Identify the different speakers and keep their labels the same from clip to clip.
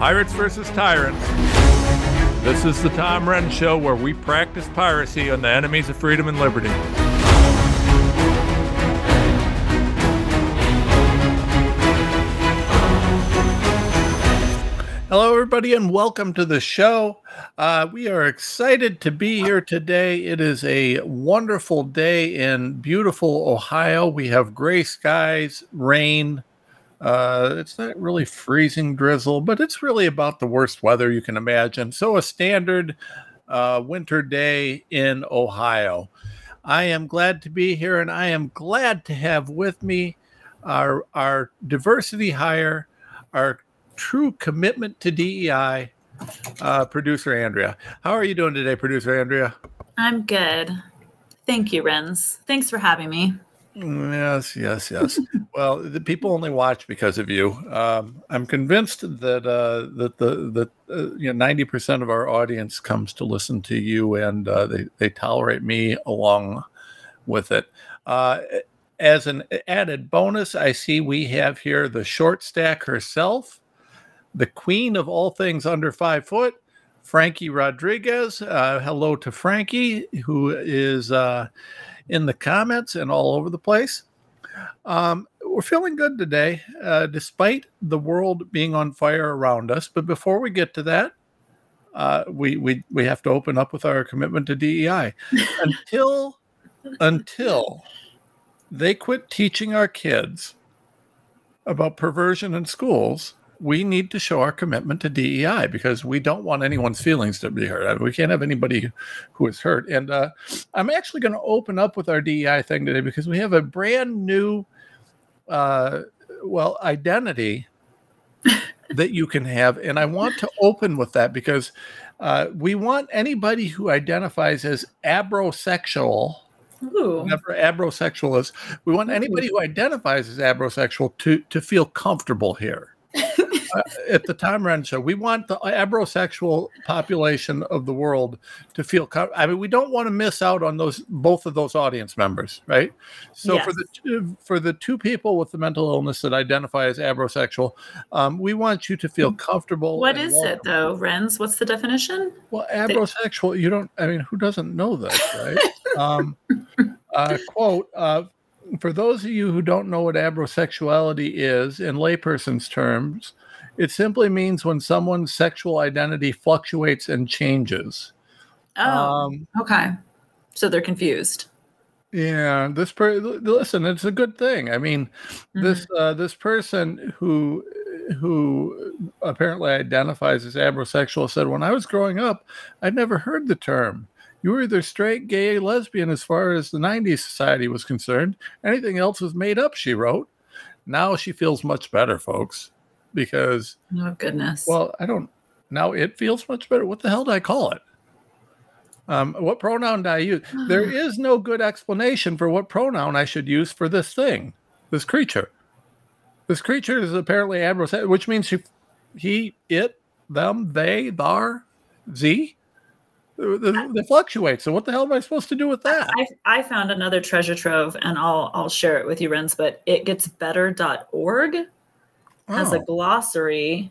Speaker 1: Pirates versus Tyrants. This is the Tom Renz Show where we practice piracy on the enemies of freedom and liberty. Hello, everybody, and welcome to the show. Uh, we are excited to be here today. It is a wonderful day in beautiful Ohio. We have gray skies, rain. Uh, it's not really freezing drizzle, but it's really about the worst weather you can imagine. So, a standard uh, winter day in Ohio. I am glad to be here, and I am glad to have with me our, our diversity hire, our true commitment to DEI, uh, producer Andrea. How are you doing today, producer Andrea?
Speaker 2: I'm good. Thank you, Renz. Thanks for having me.
Speaker 1: Yes, yes, yes. well, the people only watch because of you. Um, I'm convinced that uh, that the that uh, you know ninety percent of our audience comes to listen to you, and uh, they they tolerate me along with it. Uh, as an added bonus, I see we have here the short stack herself, the queen of all things under five foot, Frankie Rodriguez. Uh, hello to Frankie, who is uh, in the comments and all over the place. Um, we're feeling good today, uh, despite the world being on fire around us. But before we get to that, uh, we we we have to open up with our commitment to DEI. until until they quit teaching our kids about perversion in schools, we need to show our commitment to DEI because we don't want anyone's feelings to be hurt. We can't have anybody who is hurt. And uh, I'm actually going to open up with our DEI thing today because we have a brand new, uh, well, identity that you can have. And I want to open with that because uh, we want anybody who identifies as abrosexual.
Speaker 2: Ooh.
Speaker 1: Whatever abrosexual is, we want anybody who identifies as abrosexual to to feel comfortable here uh, at the Tom Renz show, we want the abrosexual population of the world to feel. I mean, we don't want to miss out on those both of those audience members, right? So
Speaker 2: Yes.
Speaker 1: for the two, for the two people with the mental illness that identify as abrosexual, um, we want you to feel comfortable.
Speaker 2: What is it though, Renz? What's the definition?
Speaker 1: Well, abrosexual, you don't, I mean, who doesn't know this, right? um, uh, quote, uh, for those of you who don't know what abrosexuality is in layperson's terms, it simply means when someone's sexual identity fluctuates and changes.
Speaker 2: Oh,
Speaker 1: Um,
Speaker 2: okay. So they're confused.
Speaker 1: yeah, this per listen, it's a good thing. I mean, this uh, this person who who apparently identifies as abrosexual said, "When I was growing up, I'd never heard the term. You were either straight, gay, lesbian as far as the '90s society was concerned. Anything else was made up." She wrote. Now she feels much better, folks, because
Speaker 2: Oh goodness.
Speaker 1: well, I don't. Now it feels much better. What the hell do I call it? Um, what pronoun do I use? There is no good explanation for what pronoun I should use for this thing, this creature. This creature is apparently abrosexual, which means he, he, it, them, they, thar, z. They, they fluctuate. So what the hell am I supposed to do with that?
Speaker 2: I, I found another treasure trove and I'll I'll share it with you, Renz, but itgetsbetter.org has a
Speaker 1: Oh,
Speaker 2: glossary.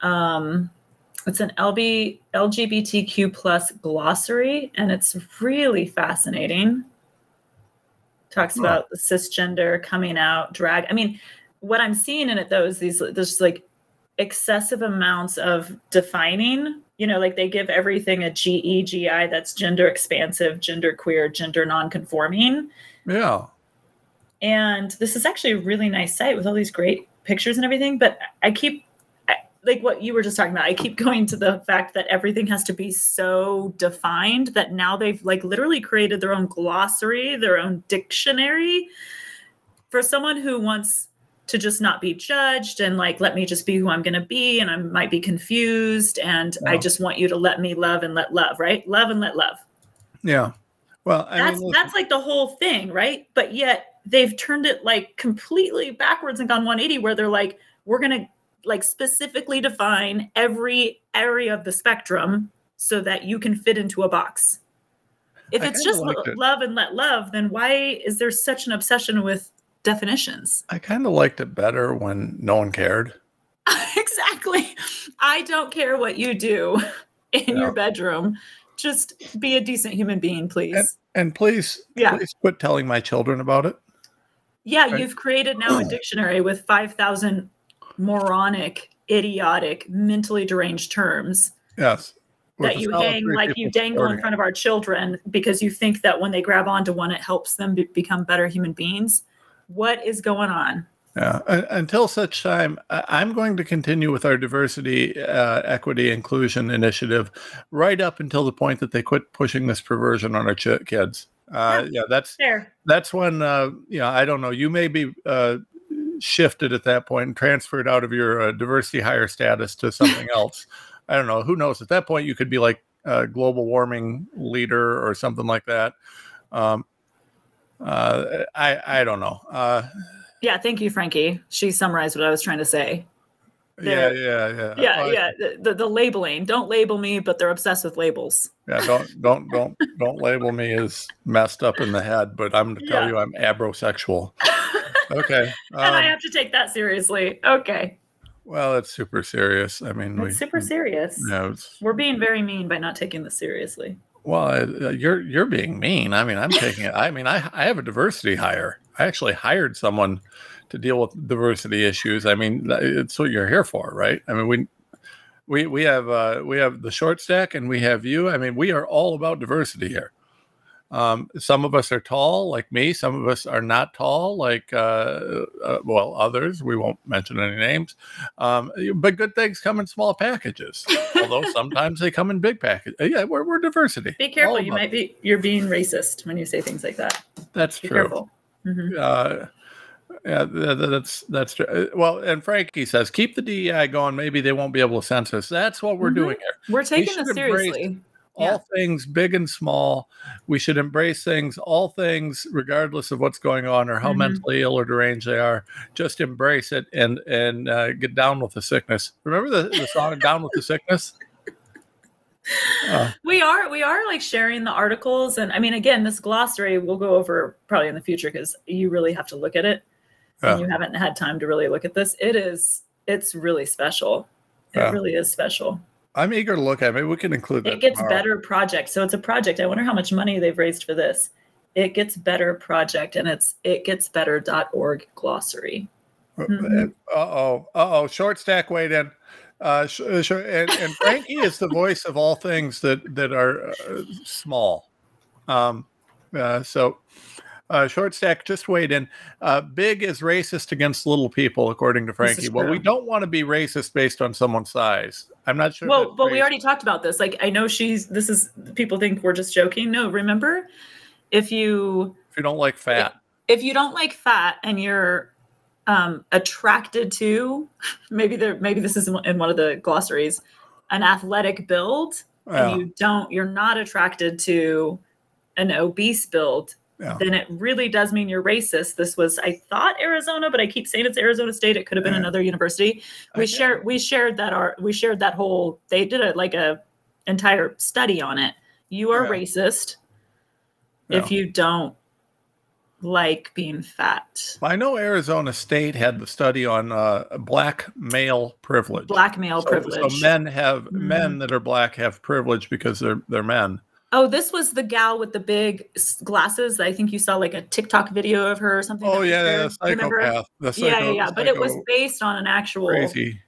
Speaker 2: Um it's an LB LGBTQ plus glossary and it's really fascinating. Talks about the cisgender coming out, drag. I mean, what I'm seeing in it though is these there's like excessive amounts of defining. You know, like they give everything a GE, GI that's gender expansive, gender queer, gender non-conforming.
Speaker 1: yeah.
Speaker 2: And this is actually a really nice site with all these great pictures and everything. But I keep, I, like what you were just talking about, I keep going to the fact that everything has to be so defined that now they've like literally created their own glossary, their own dictionary for someone who wants to just not be judged and like let me just be who I'm going to be and I might be confused and I just want you to let me love and let love, right? Love and let love
Speaker 1: Yeah. Well, I
Speaker 2: that's
Speaker 1: mean,
Speaker 2: that's like the whole thing, right? But yet they've turned it like completely backwards and gone 180 where they're like, we're gonna like specifically define every area of the spectrum so that you can fit into a box. If it's just lo-
Speaker 1: it.
Speaker 2: love and let love, then why is there such an obsession with definitions?
Speaker 1: I kind of liked it better when no one cared.
Speaker 2: exactly. I don't care what you do in
Speaker 1: Yeah.
Speaker 2: your bedroom. Just be a decent human being, please.
Speaker 1: And please,
Speaker 2: Yeah.
Speaker 1: please quit telling my children about it.
Speaker 2: Yeah,
Speaker 1: right.
Speaker 2: you've created now a dictionary with 5,000 moronic, idiotic, mentally deranged terms
Speaker 1: Yes.
Speaker 2: That you hang like you dangle in front of our children because you think that when they grab onto one, it helps them be- become better human beings. What is going on?
Speaker 1: Yeah. Until such time, I'm going to continue with our diversity, uh, equity, inclusion initiative right up until the point that they quit pushing this perversion on our ch- kids. Uh, yeah, that's
Speaker 2: There.
Speaker 1: that's when uh, you know I don't know. You may be uh, shifted at that point and transferred out of your uh, diversity hire status to something else. I don't know. Who knows? At that point, you could be like a global warming leader or something like that. Um, uh, I I don't know. Uh,
Speaker 2: Yeah, thank you, Frankie. She summarized what I was trying to say.
Speaker 1: Yeah, yeah, yeah.
Speaker 2: Yeah,
Speaker 1: Uh,
Speaker 2: yeah. The, the, labeling. Don't label me, but they're obsessed with labels.
Speaker 1: yeah. Don't don't don't don't label me as messed up in the head, but I'm going to tell
Speaker 2: Yeah.
Speaker 1: you I'm abrosexual. Okay.
Speaker 2: and I
Speaker 1: Um,
Speaker 2: have to take that seriously. Okay.
Speaker 1: well, it's super serious. I mean,
Speaker 2: It's super serious.
Speaker 1: Yeah, it's,
Speaker 2: We're being very mean by not taking this seriously.
Speaker 1: Well, uh, you're you're being mean. I mean, I'm taking it. I mean, I I have a diversity hire. I actually hired someone to deal with diversity issues. I mean, it's what you're here for, right? I mean, we we we have uh, we have the short stack and we have you. I mean, we are all about diversity here. Um, some of us are tall, like me. Some of us are not tall, like uh, uh, well, others. We won't mention any names, um, but good things come in small packages. Although sometimes they come in big packages. Yeah, we're, we're diversity.
Speaker 2: Be careful. You might be you're being racist when you say things like that.
Speaker 1: That's
Speaker 2: Be
Speaker 1: true.
Speaker 2: careful. Mhm.
Speaker 1: Uh, yeah, th- th- that's that's true. Uh, Well, and Frankie says, keep the DEI going. Maybe they won't be able to censor us. That's what we're
Speaker 2: Mhm.
Speaker 1: doing here.
Speaker 2: We're taking
Speaker 1: should
Speaker 2: this seriously.
Speaker 1: All
Speaker 2: Yeah.
Speaker 1: things, big and small, we should embrace things. All things, regardless of what's going on or how
Speaker 2: Mhm.
Speaker 1: mentally ill or deranged they are, just embrace it and and uh, get down with the sickness. Remember the, the song "Down with the Sickness"? Uh,
Speaker 2: We are we are like sharing the articles and I mean again this glossary we'll go over probably in the future because you really have to look at it.
Speaker 1: Yeah.
Speaker 2: And you haven't had time to really look at this. It is it's really special. It
Speaker 1: Yeah.
Speaker 2: really is special.
Speaker 1: I'm eager to look at. it. Maybe we can include that.
Speaker 2: It gets
Speaker 1: tomorrow.
Speaker 2: better project. So it's a project. I wonder how much money they've raised for this. It gets better project and it's it gets better.org glossary. Mhm.
Speaker 1: Uh oh, uh oh, short stack weighed in. Uh, sh- uh, sh- and, and Frankie is the voice of all things that that are uh, small. Um, uh, so uh, short stack just weighed in. Uh, big is racist against little people, according to Frankie. Well, we don't want to be racist based on someone's size. I'm not sure.
Speaker 2: well, but we already talked about this. Like I know she's this is people think we're just joking. No, remember if you
Speaker 1: If you don't like fat,
Speaker 2: if you don't like fat and you're um, attracted to maybe there maybe this is in one- in one of the glossaries an athletic build
Speaker 1: yeah,
Speaker 2: and you don't you're not attracted to an obese build
Speaker 1: yeah.
Speaker 2: then it really does mean you're racist this was i thought arizona but i keep saying it's arizona state it could have been
Speaker 1: Yeah.
Speaker 2: another university we
Speaker 1: Okay.
Speaker 2: shared we shared that our we shared that whole they did a like a entire study on it you are
Speaker 1: Yeah.
Speaker 2: racist if you don't like being fat
Speaker 1: I know Arizona State had the study on uh, black male privilege.
Speaker 2: black male
Speaker 1: So-
Speaker 2: privilege
Speaker 1: So men have
Speaker 2: Mhm.
Speaker 1: men that are black have privilege because they're they're men.
Speaker 2: Oh this was the gal with the big glasses i think you saw like a tiktok video of her or something
Speaker 1: Oh yeah,
Speaker 2: shared.
Speaker 1: the
Speaker 2: Remember?
Speaker 1: psychopath. The
Speaker 2: yeah yeah
Speaker 1: psycho-
Speaker 2: yeah but it was based on an actual
Speaker 1: crazy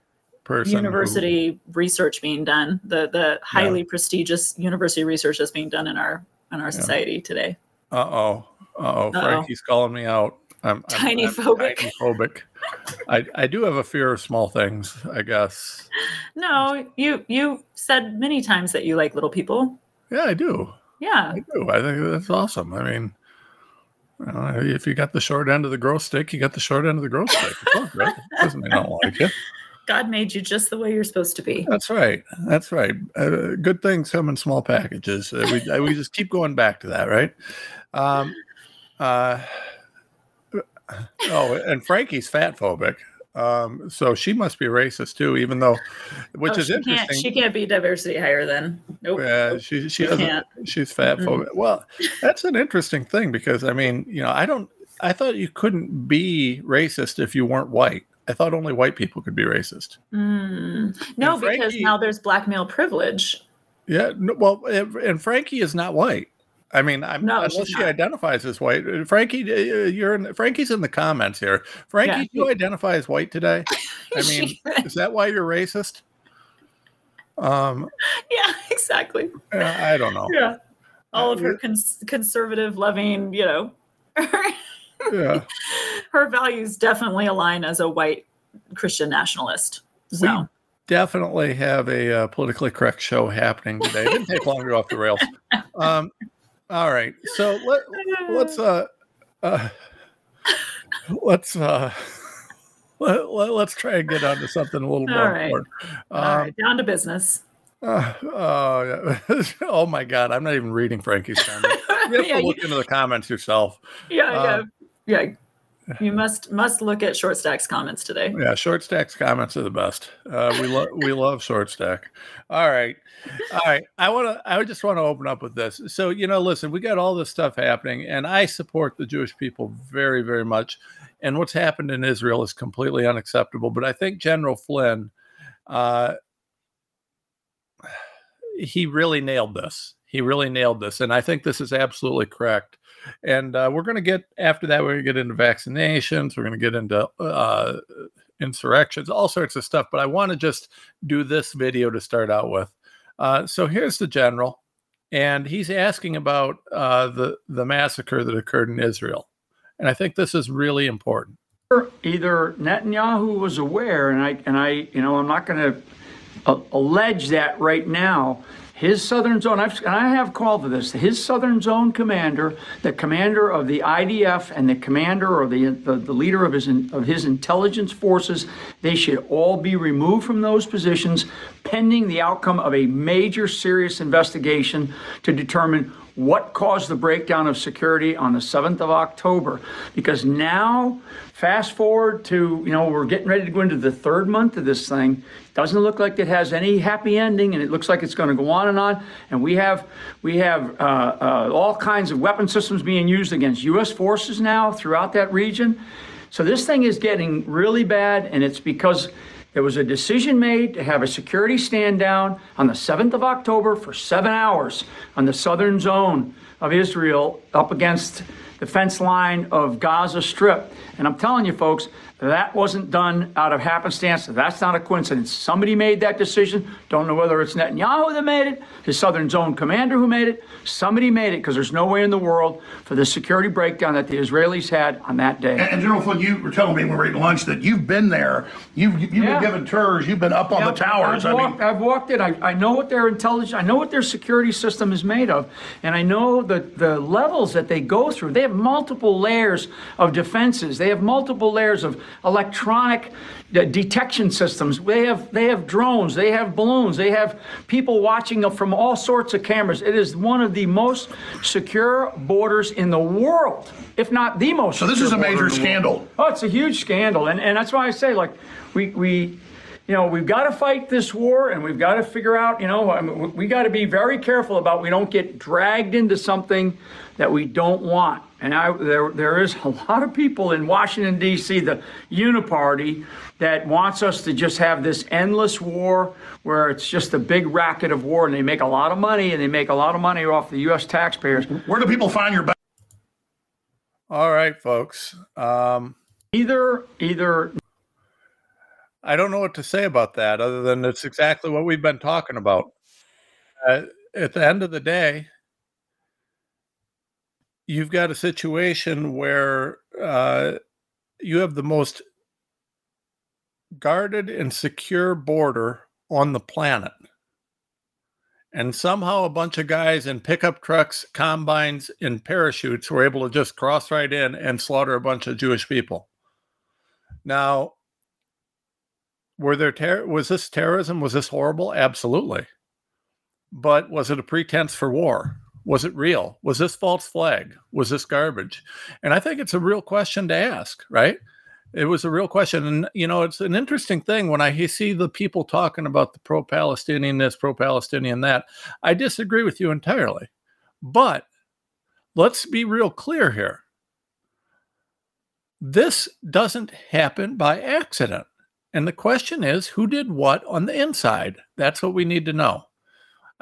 Speaker 1: person. who-
Speaker 2: university research being done the the highly prestigious university research that's being done in our in our society today
Speaker 1: Uh-oh. Uh-oh.
Speaker 2: Uh-oh.
Speaker 1: Frankie's calling me out. I'm, I'm
Speaker 2: Tiny
Speaker 1: I'm
Speaker 2: phobic.
Speaker 1: tiny phobic. I, I do have a fear of small things, I guess.
Speaker 2: no you you said many times that you like little people
Speaker 1: Yeah, I do.
Speaker 2: yeah
Speaker 1: I do. I think that's awesome. I mean, if you got the short end of the growth stick, you got the short end of the growth stick. Doesn't mean I don't like you.
Speaker 2: god made you just the way you're supposed to be
Speaker 1: That's right. That's right. Uh, good things come in small packages. Uh, we, uh, we just keep going back to that, right? Um, uh, oh, and Frankie's fat phobic. Um, so she must be racist too, even though, which
Speaker 2: Oh,
Speaker 1: is
Speaker 2: she can't
Speaker 1: interesting.
Speaker 2: she can't be diversity higher than. nope
Speaker 1: Yeah, she she
Speaker 2: She
Speaker 1: doesn't.
Speaker 2: can't.
Speaker 1: She's fat phobic. Well, that's an interesting thing because I mean, you know, I don't. I thought you couldn't be racist if you weren't white. I thought only white people could be racist.
Speaker 2: Mm. No,
Speaker 1: Frankie-
Speaker 2: because now there's black male privilege.
Speaker 1: Yeah, no, well, and Frankie is not white. I mean, I'm,
Speaker 2: No,
Speaker 1: unless she
Speaker 2: not.
Speaker 1: identifies as white. Uh, Frankie, uh, you're in, Frankie's in the comments here. Frankie,
Speaker 2: Yeah.
Speaker 1: do you identify as white today? I mean, is that why you're racist? Um,
Speaker 2: yeah, exactly.
Speaker 1: uh, I don't know.
Speaker 2: Yeah. All of
Speaker 1: Uh,
Speaker 2: her cons- conservative, loving, you know,
Speaker 1: Yeah,
Speaker 2: her values definitely align as a white Christian nationalist. So,
Speaker 1: we definitely have a uh, politically correct show happening today. It didn't take long to go off the rails. Um, all right, so let, let's uh, uh let's uh let, let, us try and get onto something a little
Speaker 2: All
Speaker 1: more
Speaker 2: right.
Speaker 1: important.
Speaker 2: all
Speaker 1: Um,
Speaker 2: right, down to business.
Speaker 1: uh, oh, yeah. oh my god i'm not even reading frankie's comment you have
Speaker 2: yeah,
Speaker 1: to
Speaker 2: you-
Speaker 1: look into the comments yourself
Speaker 2: yeah,
Speaker 1: uh,
Speaker 2: yeah, yeah. You must must look at short stacks comments today.
Speaker 1: yeah short stacks comments are the best. Uh we love we love short stack. All right. All right. I want to i just want to open up with this. So you know listen we got all this stuff happening and i support the jewish people very very much. And what's happened in israel is completely unacceptable. But i think general flynn uh he really nailed this. He really nailed this. And i think this is absolutely correct and uh, we're going to get after that we're going to get into vaccinations we're going to get into uh, insurrections all sorts of stuff but i want to just do this video to start out with uh, so here's the general and he's asking about uh, the the massacre that occurred in israel and i think this is really important
Speaker 3: either Netanyahu was aware, and I and I, you know, I'm not going to uh, allege that right now. His southern zone, I've, and I have called for this. His southern zone commander, the commander of the IDF, and the commander or the, the the leader of his of his intelligence forces, they should all be removed from those positions, pending the outcome of a major, serious investigation to determine what caused the breakdown of security on the 7th of October. Because now, fast forward to, you know, we're getting ready to go into the third month of this thing. Doesn't look like it has any happy ending, and it looks like it's going to go on and on. And we have we have uh, uh, all kinds of weapon systems being used against U.S. forces now throughout that region. So this thing is getting really bad, and it's because there was a decision made to have a security stand down on the 7th of October for seven hours on the southern zone of Israel up against the fence line of Gaza Strip. And I'm telling you, folks, that wasn't done out of happenstance. That's not a coincidence. Somebody made that decision. Don't know whether it's Netanyahu that made it, his southern zone commander who made it. Somebody made it because there's no way in the world for the security breakdown that the Israelis had on that day.
Speaker 4: And, and General Flynn, you were telling me when we were eating lunch that you've been there. You've you've
Speaker 3: Yeah.
Speaker 4: been given tours. You've been up on the towers.
Speaker 3: I've
Speaker 4: I
Speaker 3: walked,
Speaker 4: mean,
Speaker 3: I've walked it. I, I know what their intelligence, I know what their security system is made of, and I know the, the levels that they go through. They have multiple layers of defenses. They have multiple layers of electronic uh, detection systems. They have they have drones. They have balloons. They have people watching from all sorts of cameras. It is one of the most secure borders in the world, if not the most.
Speaker 4: so this is a major
Speaker 3: in the world.
Speaker 4: scandal.
Speaker 3: Oh, it's a huge scandal, and and that's why I say like we we. You know, we've got to fight this war and we've got to figure out, you know, I mean, we got to be very careful about we don't get dragged into something that we don't want. And I, there, there is a lot of people in Washington, D.C., the Uniparty, that wants us to just have this endless war where it's just a big racket of war and they make a lot of money and they make a lot of money off the U.S. taxpayers.
Speaker 4: Where do people find your? Back-
Speaker 1: all right folks um
Speaker 3: Either, either
Speaker 1: I don't know what to say about that other than it's exactly what we've been talking about. Uh, at the end of the day, you've got a situation where uh, you have the most guarded and secure border on the planet. And somehow a bunch of guys in pickup trucks, combines, and parachutes were able to just cross right in and slaughter a bunch of Jewish people. Now, were there ter- was this terrorism was this horrible absolutely but was it a pretense for war was it real? Was this false flag? Was this garbage? And i think it's a real question to ask right? It was a real question. And you know it's an interesting thing when i see the people talking about the pro-palestinian this pro-palestinian that i disagree with you entirely. But let's be real clear here. This doesn't happen by accident. And the question is who did what on the inside? That's what we need to know.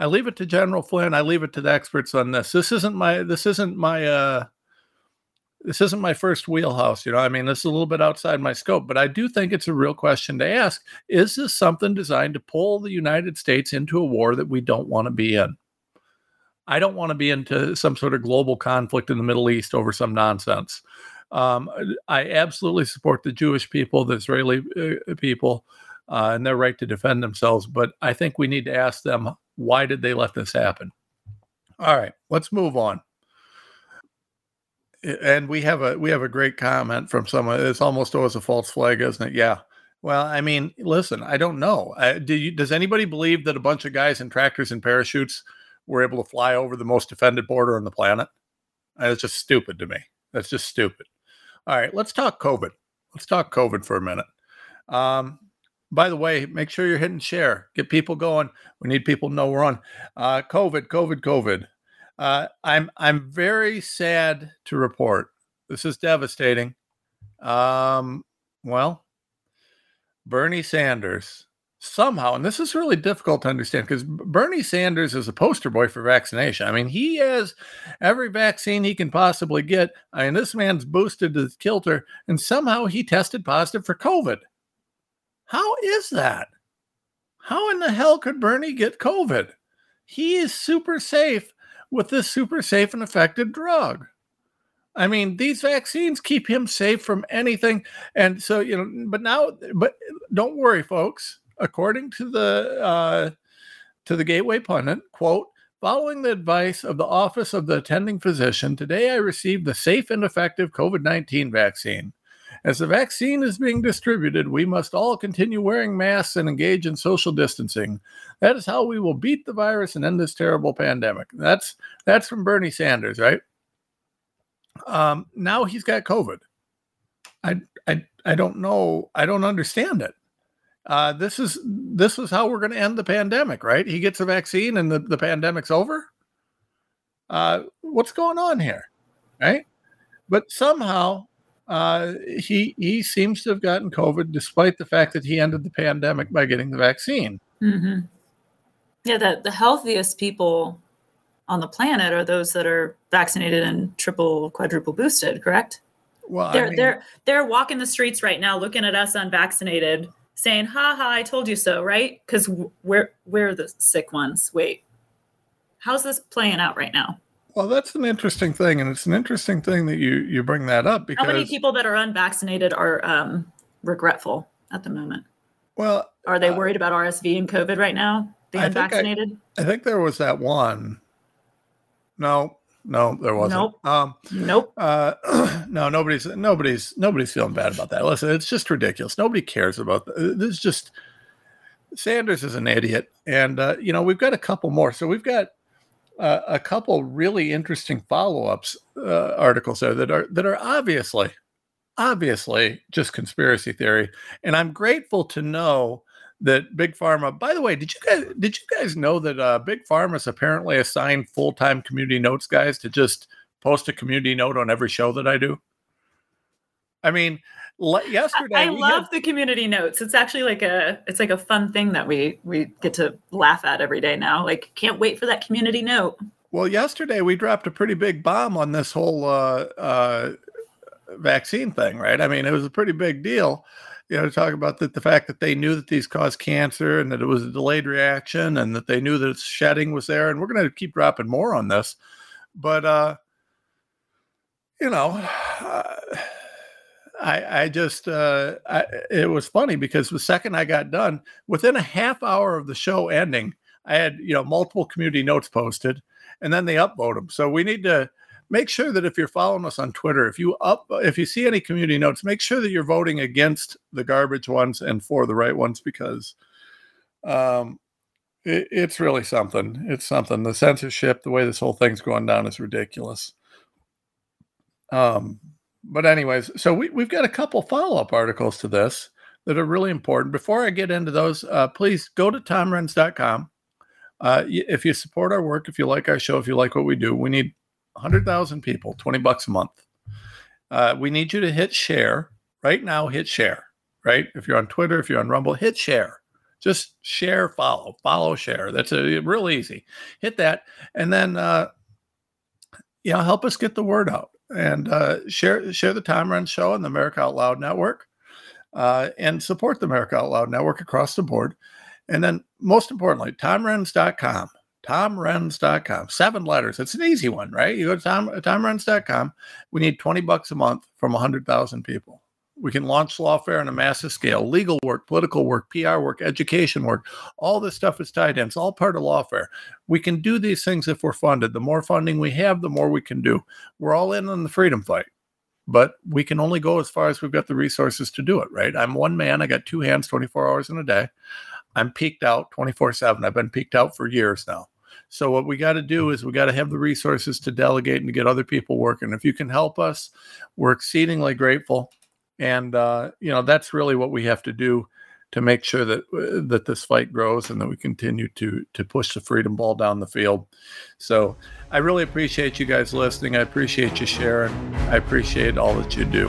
Speaker 1: I leave it to General Flynn. I leave it to the experts on this. This isn't my this isn't my uh this isn't my first wheelhouse, you know. I mean, this is a little bit outside my scope, but I do think it's a real question to ask. Is this something designed to pull the United States into a war that we don't want to be in? I don't want to be into some sort of global conflict in the Middle East over some nonsense. Um, I absolutely support the Jewish people, the Israeli uh, people, uh, and their right to defend themselves. But I think we need to ask them why did they let this happen? All right, let's move on. And we have a we have a great comment from someone. It's almost always a false flag, isn't it? Yeah. Well, I mean, listen, I don't know. Do you, does anybody believe that a bunch of guys in tractors and parachutes were able to fly over the most defended border on the planet? That's just stupid to me. That's just stupid. All right, let's talk COVID. Let's talk COVID for a minute. Um, by the way, make sure you're hitting share. Get people going. We need people to know we're on. Uh, COVID, COVID, COVID. Uh, I'm I'm very sad to report. This is devastating. Um, well, Bernie Sanders somehow, and this is really difficult to understand because Bernie Sanders is a poster boy for vaccination. I mean, he has every vaccine he can possibly get. I mean, this man's boosted his kilter, and somehow he tested positive for COVID. How is that? How in the hell could Bernie get COVID? He is super safe with this super safe and effective drug. I mean, these vaccines keep him safe from anything. And so, you know, but now, but don't worry, folks according to the uh, to the Gateway Pundit, quote, following the advice of the Office of the Attending Physician, today I received the safe and effective COVID 19 vaccine. As the vaccine is being distributed, we must all continue wearing masks and engage in social distancing. That is how we will beat the virus and end this terrible pandemic. That's that's from Bernie Sanders, right? Um, now he's got COVID. I I I don't know. I don't understand it uh, this is this is how we're going to end the pandemic, right? He gets a vaccine and the, the pandemic's over. Uh, what's going on here, right? But somehow uh, he he seems to have gotten COVID, despite the fact that he ended the pandemic by getting the vaccine.
Speaker 2: Mm-hmm. Yeah, the the healthiest people on the planet are those that are vaccinated and triple, quadruple boosted. Correct?
Speaker 1: Well,
Speaker 2: they're
Speaker 1: I mean,
Speaker 2: they're they're walking the streets right now, looking at us unvaccinated saying, "Ha ha, I told you so," right? Because we're we're the sick ones. Wait, how's this playing out right now?
Speaker 1: Well, that's an interesting thing, and it's an interesting thing that you you bring that up because
Speaker 2: how many people that are unvaccinated are um, regretful at the moment?
Speaker 1: Well,
Speaker 2: are they uh, worried about RSV and COVID right now? The unvaccinated.
Speaker 1: I think, I, I think there was that one. No, no, there wasn't.
Speaker 2: Nope.
Speaker 1: Um,
Speaker 2: nope.
Speaker 1: Uh, no, nobody's nobody's nobody's feeling bad about that. Listen, it's just ridiculous. Nobody cares about this. This is just Sanders is an idiot, and uh, you know we've got a couple more. So we've got uh, a couple really interesting follow-ups uh, articles there that are that are obviously obviously just conspiracy theory, and I'm grateful to know that Big Pharma. By the way, did you guys did you guys know that uh, Big Pharma is apparently assigned full time community notes guys to just post a community note on every show that I do? I mean, yesterday
Speaker 2: I, love had, the community notes. It's actually like a it's like a fun thing that we we get to laugh at every day now. Like, can't wait for that community note.
Speaker 1: Well, yesterday we dropped a pretty big bomb on this whole uh, uh, vaccine thing, right? I mean, it was a pretty big deal you know, talk about the, the fact that they knew that these cause cancer and that it was a delayed reaction and that they knew that shedding was there. And we're going to keep dropping more on this. But, uh, you know, uh, I, I just, uh, I, it was funny because the second I got done, within a half hour of the show ending, I had, you know, multiple community notes posted and then they upvote them. So we need to, make sure that if you're following us on Twitter, if you up if you see any community notes, make sure that you're voting against the garbage ones and for the right ones because um it, it's really something. It's something. The censorship, the way this whole thing's going down is ridiculous. Um but anyways, so we, we've got a couple follow-up articles to this that are really important. Before I get into those, uh, please go to tomrenz.com. Uh, if you support our work, if you like our show, if you like what we do, we need 100,000 people, 20 bucks a month. Uh, we need you to hit share right now. Hit share, right? If you're on Twitter, if you're on Rumble, hit share. Just share, follow, follow, share. That's a real easy. Hit that, and then uh, you know help us get the word out and uh, share share the Tom Renz Show and the America Out Loud Network, uh, and support the America Out Loud Network across the board. And then most importantly, TomRenz.com tomrenz.com. Seven letters. It's an easy one, right? You go to tom, tomrenz.com. We need 20 bucks a month from 100,000 people. We can launch lawfare on a massive scale, legal work, political work, PR work, education work. All this stuff is tied in. It's all part of lawfare. We can do these things if we're funded. The more funding we have, the more we can do. We're all in on the freedom fight, but we can only go as far as we've got the resources to do it, right? I'm one man. I got two hands 24 hours in a day. I'm peaked out 24 7. I've been peaked out for years now. So what we got to do is we got to have the resources to delegate and to get other people working. If you can help us, we're exceedingly grateful. And uh, you know that's really what we have to do to make sure that uh, that this fight grows and that we continue to to push the freedom ball down the field. So I really appreciate you guys listening. I appreciate you sharing. I appreciate all that you do.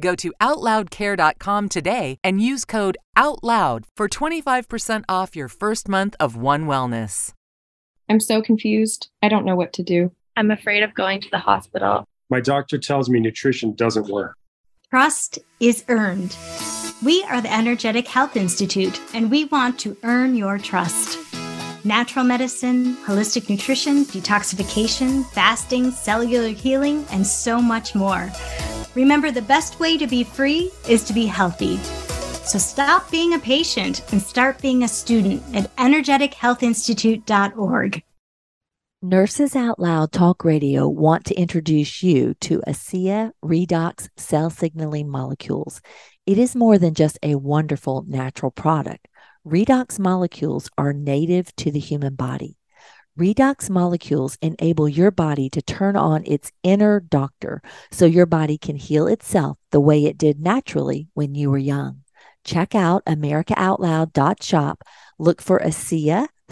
Speaker 5: Go to OutLoudCare.com today and use code OUTLOUD for 25% off your first month of One Wellness.
Speaker 6: I'm so confused. I don't know what to do.
Speaker 7: I'm afraid of going to the hospital.
Speaker 8: My doctor tells me nutrition doesn't work.
Speaker 9: Trust is earned. We are the Energetic Health Institute, and we want to earn your trust. Natural medicine, holistic nutrition, detoxification, fasting, cellular healing, and so much more. Remember, the best way to be free is to be healthy. So stop being a patient and start being a student at energetichealthinstitute.org.
Speaker 10: Nurses Out Loud Talk Radio want to introduce you to ASEA Redox Cell Signaling Molecules. It is more than just a wonderful natural product. Redox molecules are native to the human body. Redox molecules enable your body to turn on its inner doctor so your body can heal itself the way it did naturally when you were young. Check out AmericaOutloud.shop, look for ASEA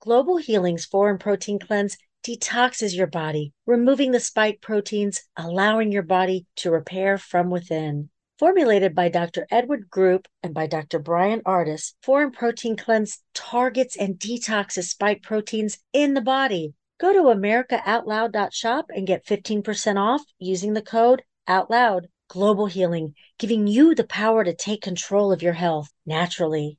Speaker 11: Global Healing's Foreign Protein Cleanse detoxes your body, removing the spike proteins, allowing your body to repair from within. Formulated by Dr. Edward Group and by Dr. Bryan Ardis, Foreign Protein Cleanse targets and detoxes spike proteins in the body. Go to AmericaOutloud.shop and get 15% off using the code OUTLOUD. Global Healing, giving you the power to take control of your health naturally.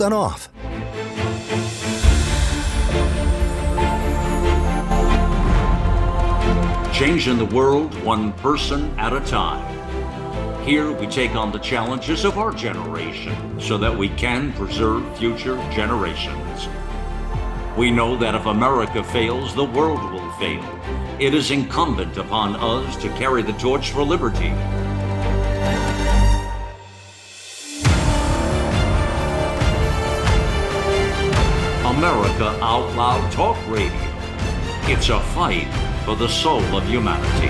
Speaker 12: off.
Speaker 13: Changing the world one person at a time. Here we take on the challenges of our generation so that we can preserve future generations. We know that if America fails, the world will fail. It is incumbent upon us to carry the torch for liberty. America Out Loud Talk Radio It's a fight for the soul of humanity.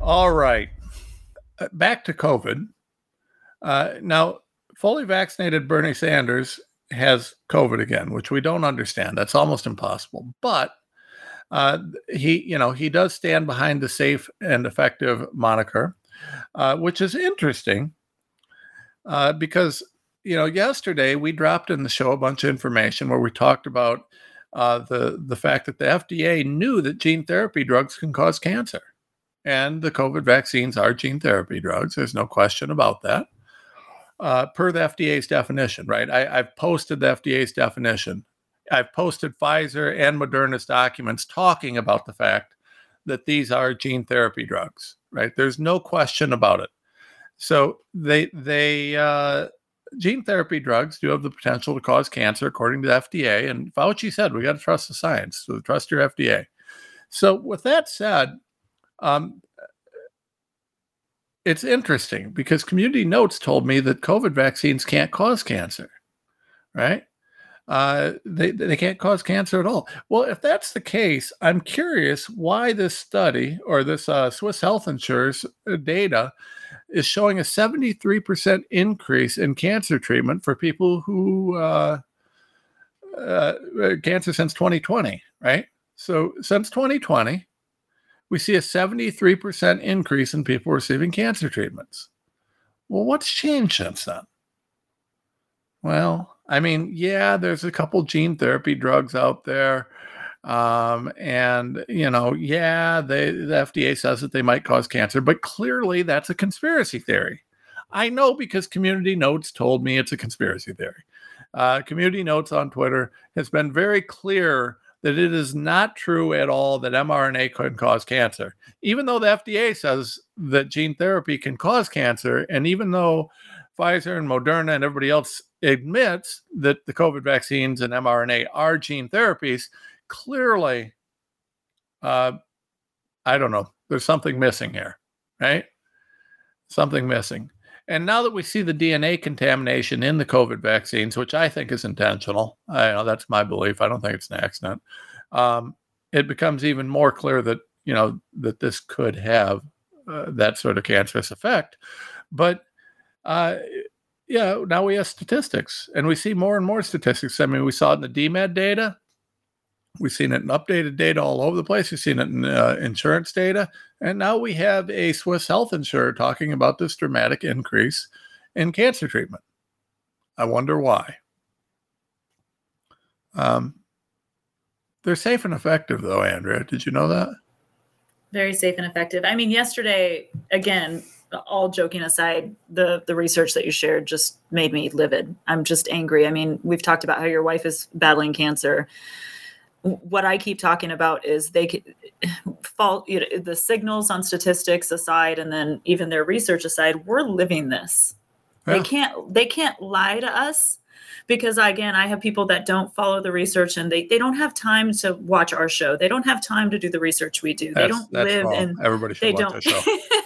Speaker 1: All right. Uh, Back to COVID. Uh, now, fully vaccinated Bernie Sanders has COVID again, which we don't understand. That's almost impossible. But uh, he, you know, he does stand behind the safe and effective moniker, uh, which is interesting uh, because, you know, yesterday we dropped in the show a bunch of information where we talked about uh, the the fact that the FDA knew that gene therapy drugs can cause cancer, and the COVID vaccines are gene therapy drugs. There's no question about that uh, per the FDA's definition, right? I, I've posted the FDA's definition. I've posted Pfizer and Moderna's documents talking about the fact that these are gene therapy drugs, right? There's no question about it. So they they uh, gene therapy drugs do have the potential to cause cancer, according to the FDA. And Fauci said we got to trust the science, so trust your FDA. So with that said, um, it's interesting because community notes told me that COVID vaccines can't cause cancer, right? Uh, they, they can't cause cancer at all. Well, if that's the case, I'm curious why this study or this uh, Swiss health insurers uh, data is showing a 73% increase in cancer treatment for people who uh, uh, cancer since 2020, right? So since 2020, we see a 73% increase in people receiving cancer treatments. Well, what's changed since then? Well, I mean, yeah, there's a couple gene therapy drugs out there. Um, and, you know, yeah, they, the FDA says that they might cause cancer, but clearly that's a conspiracy theory. I know because Community Notes told me it's a conspiracy theory. Uh, Community Notes on Twitter has been very clear that it is not true at all that mRNA can cause cancer. Even though the FDA says that gene therapy can cause cancer, and even though Pfizer and Moderna and everybody else admits that the COVID vaccines and mRNA are gene therapies, clearly, uh, I don't know, there's something missing here, right? Something missing. And now that we see the DNA contamination in the COVID vaccines, which I think is intentional, I know that's my belief. I don't think it's an accident. Um, it becomes even more clear that you know that this could have uh, that sort of cancerous effect. But uh, yeah, now we have statistics, and we see more and more statistics. I mean, we saw it in the DMED data. We've seen it in updated data all over the place. We've seen it in uh, insurance data. And now we have a Swiss health insurer talking about this dramatic increase in cancer treatment. I wonder why. Um, they're safe and effective, though, Andrea. Did you know that?
Speaker 2: Very safe and effective. I mean, yesterday, again, all joking aside, the the research that you shared just made me livid. I'm just angry. I mean, we've talked about how your wife is battling cancer what I keep talking about is they could fall you know, the signals on statistics aside, and then even their research aside, we're living this. Yeah. They can't they can't lie to us because again, I have people that don't follow the research and they, they don't have time to watch our show. They don't have time to do the research we do. That's, they don't live wrong. in
Speaker 1: everybody should
Speaker 2: they
Speaker 1: watch
Speaker 2: don't,
Speaker 1: show.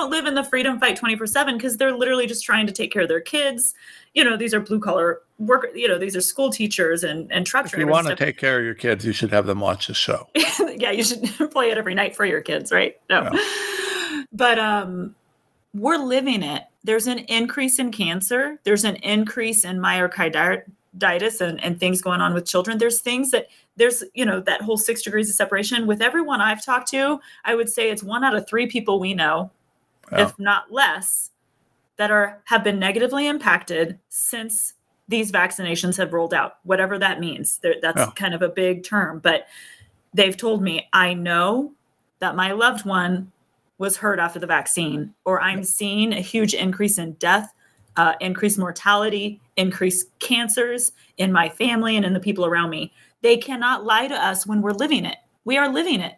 Speaker 2: don't live in the freedom fight 24-7 because they're literally just trying to take care of their kids. You know, these are blue collar work, you know, these are school teachers and, and truck
Speaker 1: If you want to take care of your kids, you should have them watch the show.
Speaker 2: yeah, you should play it every night for your kids, right? No. Yeah. But um we're living it. There's an increase in cancer. There's an increase in myocarditis and, and things going on with children. There's things that there's, you know, that whole six degrees of separation. With everyone I've talked to, I would say it's one out of three people we know, if not less, that are have been negatively impacted since these vaccinations have rolled out, whatever that means. That's kind of a big term, but they've told me, I know that my loved one was hurt after the vaccine, or I'm seeing a huge increase in death, uh, increased mortality, increased cancers in my family and in the people around me. They cannot lie to us when we're living it. We are living it.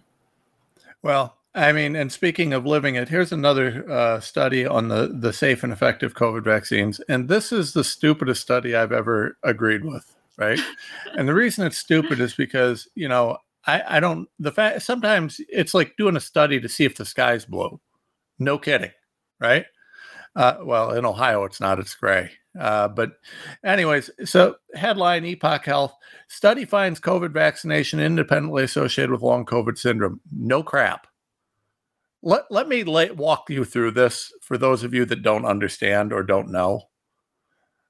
Speaker 1: Well, I mean, and speaking of living it, here's another uh, study on the the safe and effective COVID vaccines, and this is the stupidest study I've ever agreed with. Right, and the reason it's stupid is because you know I, I don't the fact sometimes it's like doing a study to see if the sky's blue. No kidding, right? Uh, well, in Ohio, it's not; it's gray. Uh, but, anyways, so headline: Epoch Health study finds COVID vaccination independently associated with long COVID syndrome. No crap. Let let me lay, walk you through this for those of you that don't understand or don't know.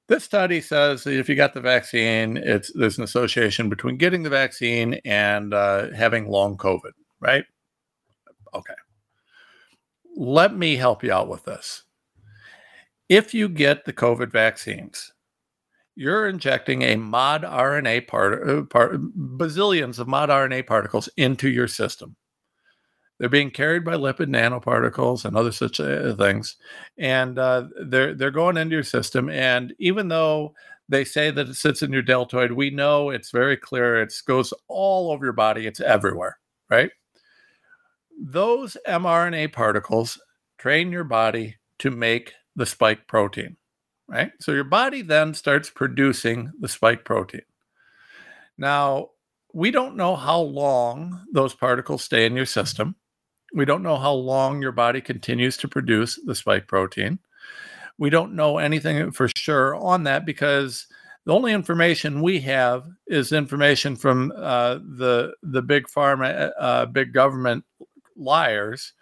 Speaker 1: This study says that if you got the vaccine, it's there's an association between getting the vaccine and uh, having long COVID, right? Okay. Let me help you out with this. If you get the COVID vaccines, you're injecting a mod RNA part, uh, part bazillions of mod RNA particles into your system. They're being carried by lipid nanoparticles and other such uh, things, and uh, they're they're going into your system. And even though they say that it sits in your deltoid, we know it's very clear. It goes all over your body. It's everywhere, right? Those mRNA particles train your body to make the spike protein, right? So your body then starts producing the spike protein. Now, we don't know how long those particles stay in your system. We don't know how long your body continues to produce the spike protein. We don't know anything for sure on that because the only information we have is information from uh, the the big pharma, uh, big government liars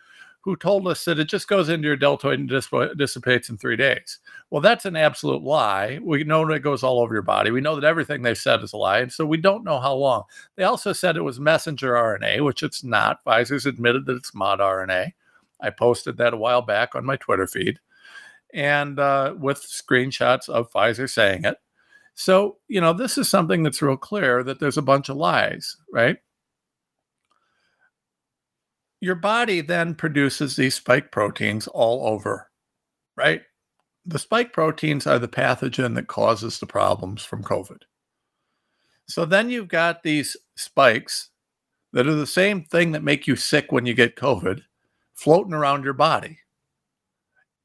Speaker 1: who told us that it just goes into your deltoid and dis- dissipates in three days. Well, that's an absolute lie. We know it goes all over your body. We know that everything they've said is a lie. And so we don't know how long. They also said it was messenger RNA, which it's not. Pfizer's admitted that it's mod RNA. I posted that a while back on my Twitter feed and uh, with screenshots of Pfizer saying it. So, you know, this is something that's real clear that there's a bunch of lies, right? Your body then produces these spike proteins all over, right? The spike proteins are the pathogen that causes the problems from COVID. So then you've got these spikes that are the same thing that make you sick when you get COVID floating around your body.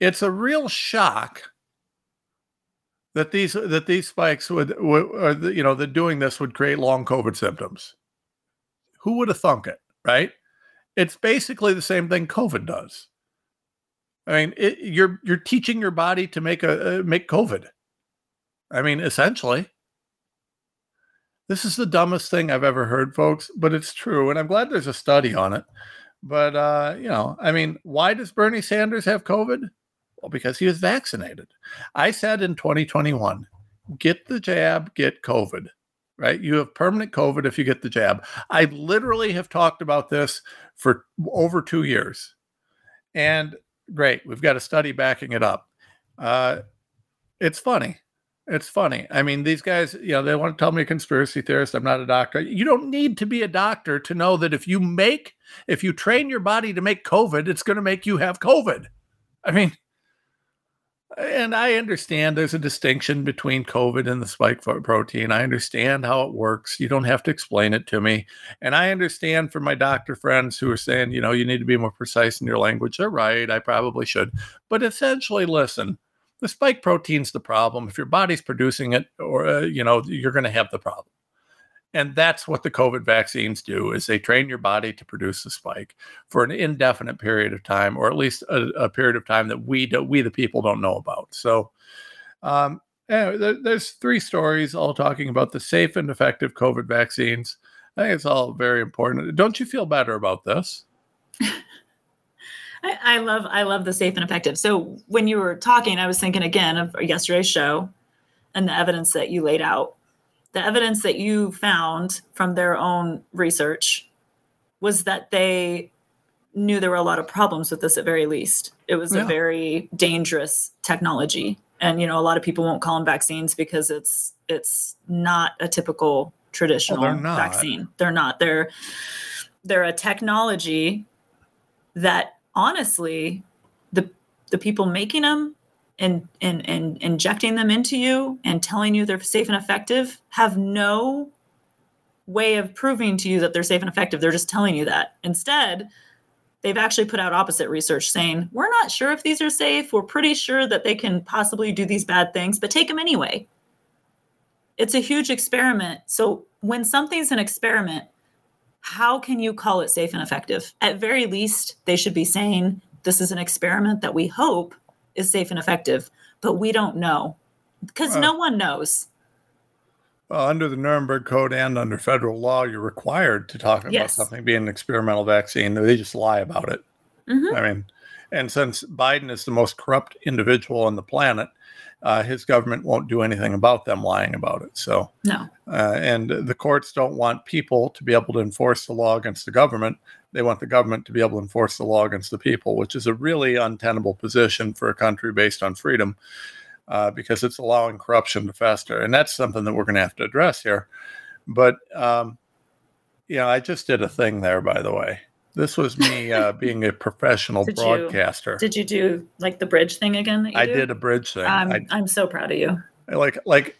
Speaker 1: It's a real shock that these that these spikes would, would or the, you know that doing this would create long COVID symptoms. Who would have thunk it, right? It's basically the same thing COVID does. I mean, it, you're you're teaching your body to make a uh, make COVID. I mean, essentially. This is the dumbest thing I've ever heard, folks, but it's true, and I'm glad there's a study on it. But uh, you know, I mean, why does Bernie Sanders have COVID? Well, because he was vaccinated. I said in 2021, get the jab, get COVID right? You have permanent COVID if you get the jab. I literally have talked about this for over two years. And great, we've got a study backing it up. Uh, it's funny. It's funny. I mean, these guys, you know, they want to tell me a conspiracy theorist. I'm not a doctor. You don't need to be a doctor to know that if you make, if you train your body to make COVID, it's going to make you have COVID. I mean, and I understand there's a distinction between COVID and the spike protein. I understand how it works. You don't have to explain it to me. And I understand from my doctor friends who are saying, you know, you need to be more precise in your language. They're right. I probably should. But essentially, listen, the spike protein's the problem. If your body's producing it, or, uh, you know, you're going to have the problem and that's what the covid vaccines do is they train your body to produce the spike for an indefinite period of time or at least a, a period of time that we do, we the people don't know about. So um, anyway, there, there's three stories all talking about the safe and effective covid vaccines. I think it's all very important. Don't you feel better about this?
Speaker 2: I, I love I love the safe and effective. So when you were talking, I was thinking again of yesterday's show and the evidence that you laid out the evidence that you found from their own research was that they knew there were a lot of problems with this at very least. It was yeah. a very dangerous technology. And you know, a lot of people won't call them vaccines because it's it's not a typical traditional well, they're vaccine. They're not. They're they're a technology that honestly the the people making them and, and, and injecting them into you and telling you they're safe and effective have no way of proving to you that they're safe and effective. They're just telling you that. Instead, they've actually put out opposite research saying, we're not sure if these are safe. We're pretty sure that they can possibly do these bad things, but take them anyway. It's a huge experiment. So when something's an experiment, how can you call it safe and effective? At very least, they should be saying this is an experiment that we hope is safe and effective, but we don't know because
Speaker 1: Well-
Speaker 2: no one knows.
Speaker 1: Well, under the Nuremberg Code and under federal law, you're required to talk about
Speaker 2: Yes.
Speaker 1: something being an experimental vaccine. They just lie about it.
Speaker 2: Mhm.
Speaker 1: I mean, and since Biden is the most corrupt individual on the planet, uh, his government won't do anything about them lying about it. So,
Speaker 2: No.
Speaker 1: uh, and the courts don't want people to be able to enforce the law against the government. They want the government to be able to enforce the law against the people, which is a really untenable position for a country based on freedom uh, because it's allowing corruption to fester. And that's something that we're going to have to address here. But, um, you know, I just did a thing there, by the way. This was me uh, being a professional
Speaker 2: Did you-
Speaker 1: broadcaster.
Speaker 2: Did you do like the bridge thing again? That you
Speaker 1: I
Speaker 2: do?
Speaker 1: did a bridge thing.
Speaker 2: I'm,
Speaker 1: I,
Speaker 2: I'm so proud of you.
Speaker 1: like like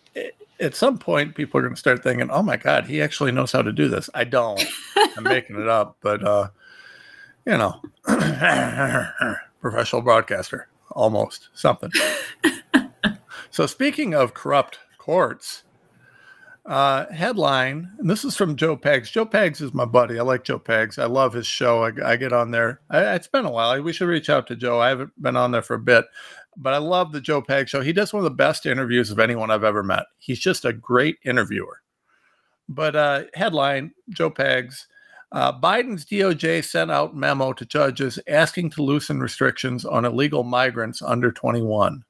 Speaker 1: at some point people are going to start thinking oh my god he actually knows how to do this i don't i'm making it up but uh you know professional broadcaster almost something so speaking of corrupt courts uh headline and this is from joe pags joe pags is my buddy i like joe pags i love his show i, I get on there I, it's been a while we should reach out to joe i haven't been on there for a bit but I love the Joe Pag show. He does one of the best interviews of anyone I've ever met. He's just a great interviewer. But uh, headline Joe Pags uh, Biden's DOJ sent out memo to judges asking to loosen restrictions on illegal migrants under 21.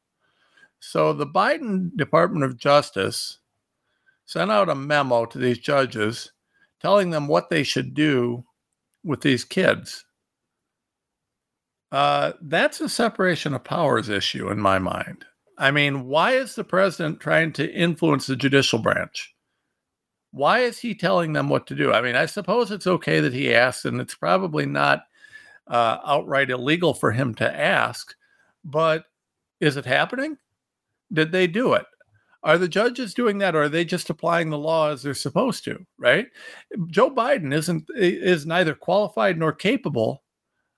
Speaker 1: So the Biden Department of Justice sent out a memo to these judges telling them what they should do with these kids. Uh, that's a separation of powers issue in my mind. I mean, why is the president trying to influence the judicial branch? Why is he telling them what to do? I mean, I suppose it's okay that he asks, and it's probably not uh, outright illegal for him to ask, but is it happening? Did they do it? Are the judges doing that, or are they just applying the law as they're supposed to? Right? Joe Biden isn't is neither qualified nor capable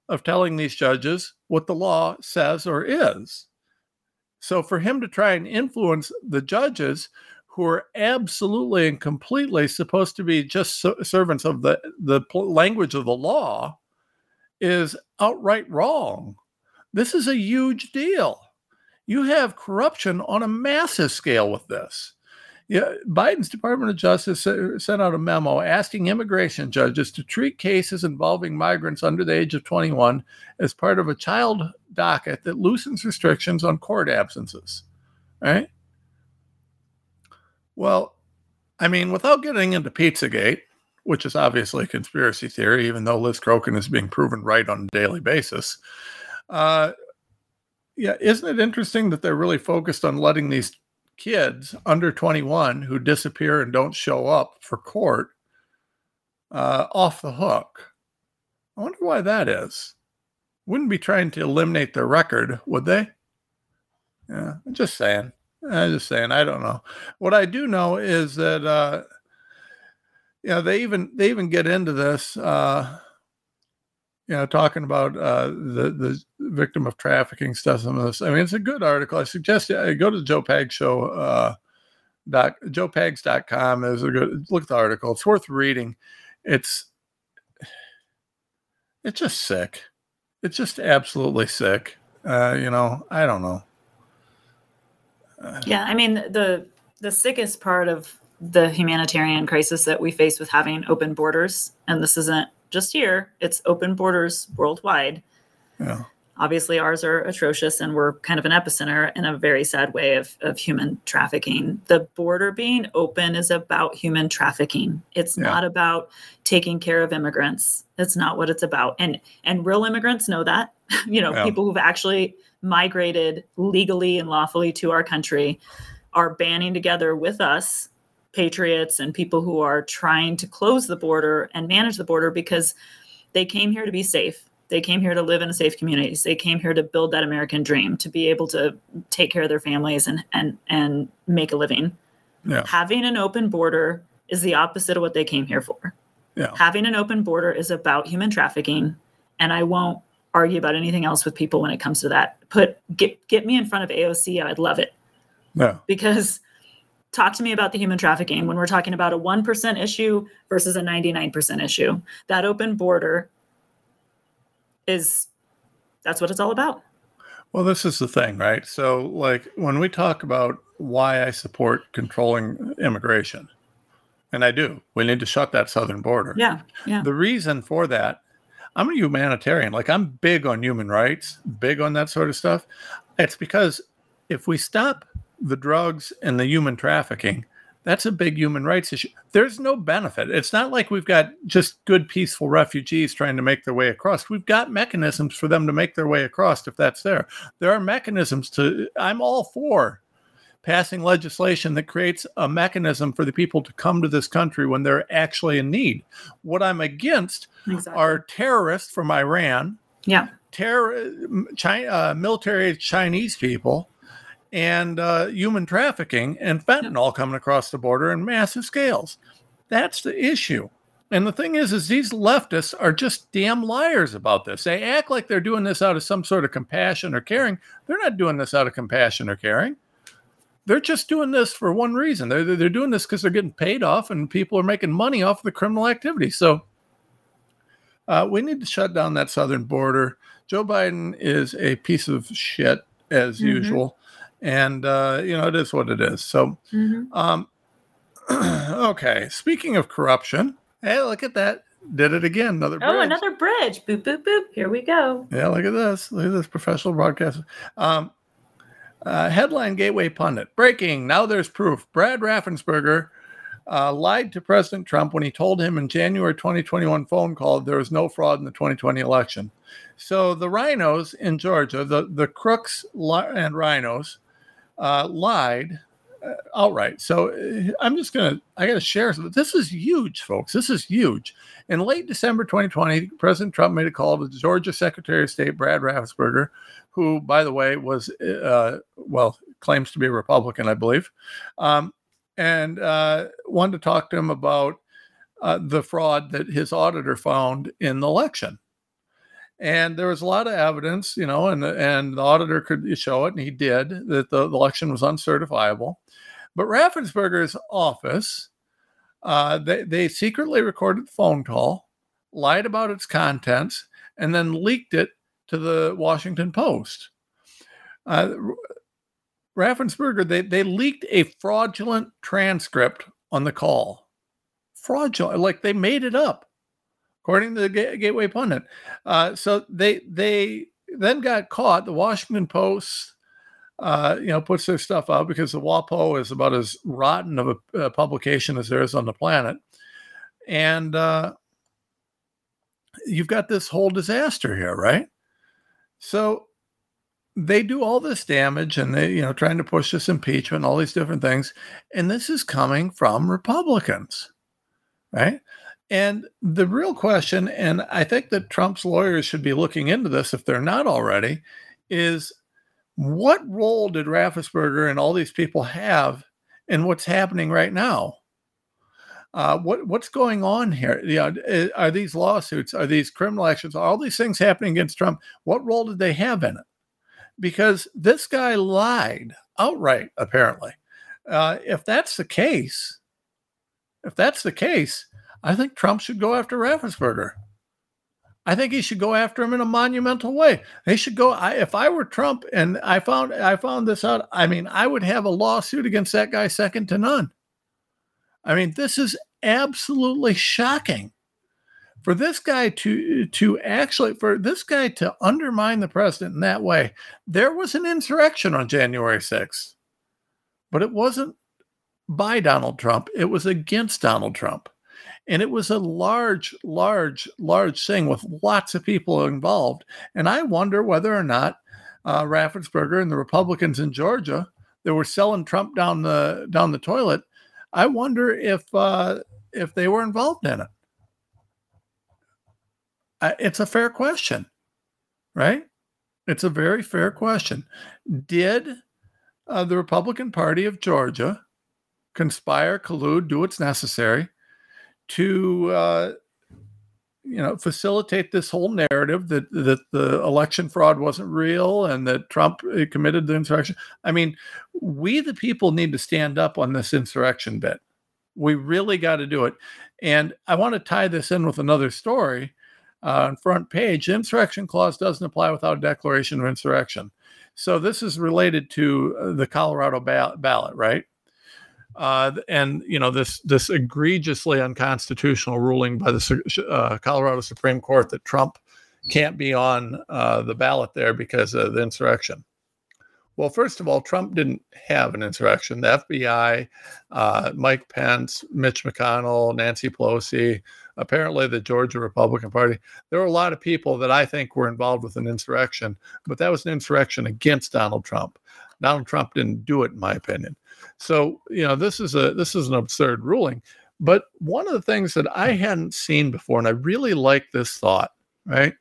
Speaker 1: of telling these judges what the law says or is. So for him to try and influence the judges who are absolutely and completely supposed to be just servants of the the language of the law is outright wrong. This is a huge deal. You have corruption on a massive scale with this. Yeah, Biden's Department of Justice sent out a memo asking immigration judges to treat cases involving migrants under the age of 21 as part of a child docket that loosens restrictions on court absences. Right? Well, I mean, without getting into Pizzagate, which is obviously a conspiracy theory, even though Liz Crokin is being proven right on a daily basis. Uh, yeah, isn't it interesting that they're really focused on letting these kids under 21 who disappear and don't show up for court uh, off the hook? I wonder why that is. Wouldn't be trying to eliminate their record, would they? Yeah, I'm just saying. I'm just saying. I don't know. What I do know is that uh, you know they even they even get into this. Uh, you know, talking about uh, the the victim of trafficking stuff. Some of this. I mean, it's a good article. I suggest you go to the Joe Pag Show. Uh, dot joepags.com is a good look at the article. It's worth reading. It's it's just sick. It's just absolutely sick. Uh, you know, I don't know.
Speaker 2: Yeah, I mean the the sickest part of the humanitarian crisis that we face with having open borders, and this isn't just here; it's open borders worldwide.
Speaker 1: Yeah.
Speaker 2: Obviously, ours are atrocious, and we're kind of an epicenter in a very sad way of, of human trafficking. The border being open is about human trafficking. It's
Speaker 14: Yeah.
Speaker 2: not about taking care of immigrants. That's not what it's about. And and real immigrants know that. you know,
Speaker 14: Yeah.
Speaker 2: people who've actually migrated legally and lawfully to our country are banding together with us, patriots and people who are trying to close the border and manage the border because they came here to be safe. They came here to live in safe communities. They came here to build that American dream, to be able to take care of their families and and and make a living.
Speaker 1: Yeah.
Speaker 2: Having an open border is the opposite of what they came here for.
Speaker 1: Yeah.
Speaker 2: Having an open border is about human trafficking, and I won't argue about anything else with people when it comes to that. Put get get me in front of AOC, I'd love it
Speaker 1: Yeah.
Speaker 2: because talk to me about the human trafficking when we're talking about a 1% issue versus a 99% issue. That open border is that's what it's all about.
Speaker 1: Well, this is the thing, right? So, like, when we talk about why I support controlling immigration, and I do, we need to shut that southern border.
Speaker 2: Yeah. Yeah.
Speaker 1: The reason for that, I'm a humanitarian. Like, I'm big on human rights, big on that sort of stuff. It's because if we stop the drugs and the human trafficking, that's a big human rights issue. There's no benefit. It's not like we've got just good, peaceful refugees trying to make their way across. We've got mechanisms for them to make their way across if that's there. There are mechanisms to, I'm all for passing legislation that creates a mechanism for the people to come to this country when they're actually in need. What I'm against
Speaker 2: Exactly.
Speaker 1: are terrorists from Iran,
Speaker 2: Yeah.
Speaker 1: terror, China, uh, military Chinese people, and uh, human trafficking and fentanyl coming across the border in massive scales. That's the issue. And the thing is, is these leftists are just damn liars about this. They act like they're doing this out of some sort of compassion or caring. They're not doing this out of compassion or caring. They're just doing this for one reason. They're, they're doing this because they're getting paid off and people are making money off of the criminal activity. So uh, we need to shut down that southern border. Joe Biden is a piece of shit as
Speaker 2: Mhm.
Speaker 1: usual, and uh, you know it is what it is. So,
Speaker 2: Mhm.
Speaker 1: um, okay. Speaking of corruption, hey, look at that! Did it again? Another
Speaker 2: Oh,
Speaker 1: bridge.
Speaker 2: another bridge. Boop, boop, boop. Here we go.
Speaker 1: Yeah, look at this. Look at this professional broadcaster. Um, uh, headline Gateway Pundit Breaking. Now there's proof. Brad Raffensperger uh, lied to President Trump when he told him in January 2021 phone call there was no fraud in the 2020 election. So the RINOs in Georgia, the, the crooks li- and RINOs, uh, lied uh, outright. So uh, I'm just to, I got to share some. This is huge, folks. This is huge. In late December 2020, President Trump made a call to Georgia Secretary of State Brad Raffensperger, who, by the way, was, uh, well, claims to be a Republican, I believe, um, and uh, wanted to talk to him about uh, the fraud that his auditor found in the election. And there was a lot of evidence, you know, and and the auditor could show it, and he did that the, the election was uncertifiable. But Raffensperger's office, uh, they they secretly recorded the phone call, lied about its contents, and then leaked it to the Washington Post. Uh, Raffensperger, they, they leaked a fraudulent transcript on the call. Fraudulent, like they made it up, according to the Gateway Pundit. Uh, so they they then got caught. The Washington Post, uh, you know, puts their stuff out because the WAPO is about as rotten of a, a publication as there is on the planet, and uh, you've got this whole disaster here, right? So they do all this damage and they, you know, trying to push this impeachment, all these different things. And this is coming from Republicans, right? And the real question, and I think that Trump's lawyers should be looking into this if they're not already, is what role did Raffensperger and all these people have in what's happening right now? Uh, what what's going on here? You know, eh, are these lawsuits? Are these criminal actions? Are all these things happening against Trump? What role did they have in it? Because this guy lied outright, apparently. Uh, if that's the case, if that's the case, I think Trump should go after Raffensperger. I think he should go after him in a monumental way. They should go. I, if I were Trump and I found I found this out, I mean, I would have a lawsuit against that guy second to none. I mean, this is absolutely shocking for this guy to to actually for this guy to undermine the president in that way. There was an insurrection on January 6th, but it wasn't by Donald Trump. It was against Donald Trump. And it was a large, large, large thing with lots of people involved. And I wonder whether or not uh, Raffensperger and the Republicans in Georgia that were selling Trump down the down the toilet. I wonder if uh, if they were involved in it. It's a fair question, right? It's a very fair question. Did uh, the Republican Party of Georgia conspire, collude, do what's necessary to, uh, you know facilitate this whole narrative that that the election fraud wasn't real and that Trump uh, committed the insurrection. I mean, we the people need to stand up on this insurrection bit. We really got to do it. And I want to tie this in with another story uh, on front page. The insurrection clause doesn't apply without a declaration of insurrection. So this is related to uh, the Colorado ba- ballot, right? Uh, and you know this this egregiously unconstitutional ruling by the uh, Colorado Supreme Court that Trump can't be on uh, the ballot there because of the insurrection. Well, first of all, Trump didn't have an insurrection. The FBI, uh, Mike Pence, Mitch McConnell, Nancy Pelosi, apparently the Georgia Republican Party. There were a lot of people that I think were involved with an insurrection, but that was an insurrection against Donald Trump. Donald Trump didn't do it, in my opinion. So, you know, this is a this is an absurd ruling. But one of the things that I hadn't seen before, and I really like this thought, right,